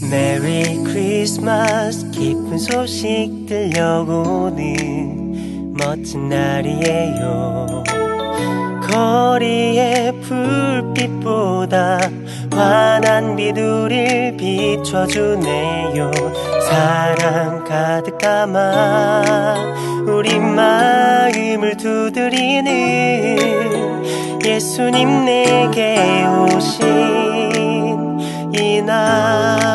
메리 크리스마스 기쁜 소식 들려오는 멋진 날이에요. 거리의 불빛보다 환한 비둘이를 비춰주네요. 사랑 가득 담아 우리 마음을 두드리는 예수님 내게 오신 이날.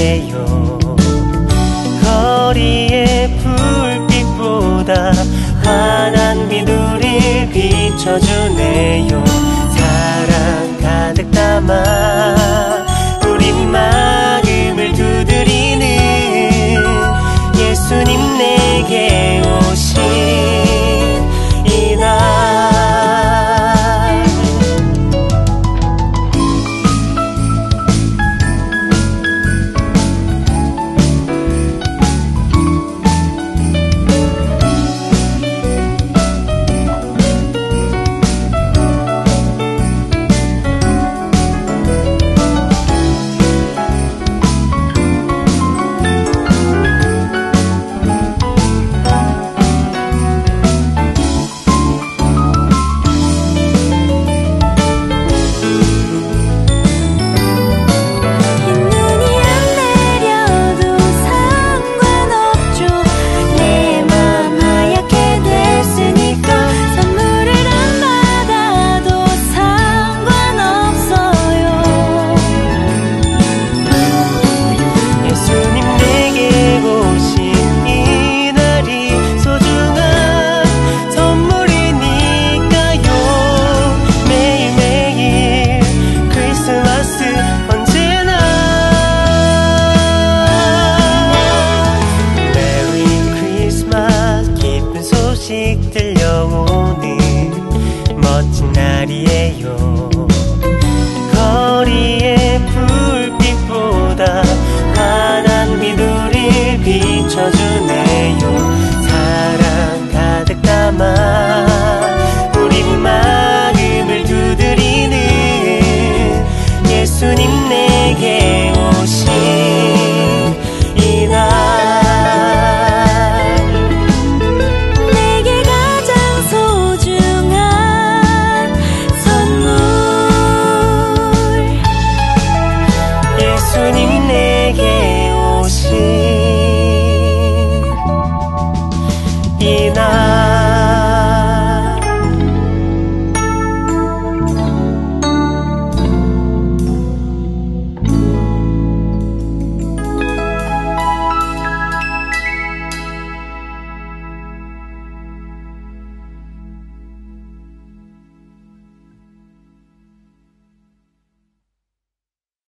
돼요. 거리의 불빛보다 환한 미누리 비춰주네요. 사랑 가득 담아 우리 마음을 두드리는 예수님 내게 Gerçekte 예수님 내게 오신 이날